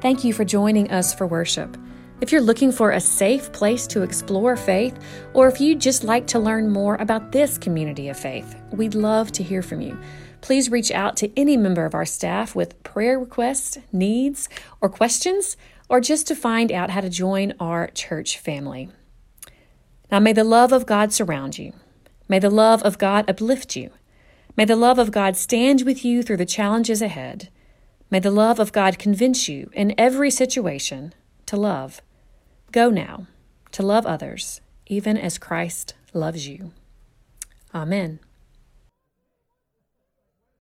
Thank you for joining us for worship. If you're looking for a safe place to explore faith, or if you'd just like to learn more about this community of faith, we'd love to hear from you. Please reach out to any member of our staff with prayer requests, needs, or questions, or just to find out how to join our church family. Now, may the love of God surround you. May the love of God uplift you. May the love of God stand with you through the challenges ahead. May the love of God convince you in every situation to love. Go now to love others, even as Christ loves you. Amen.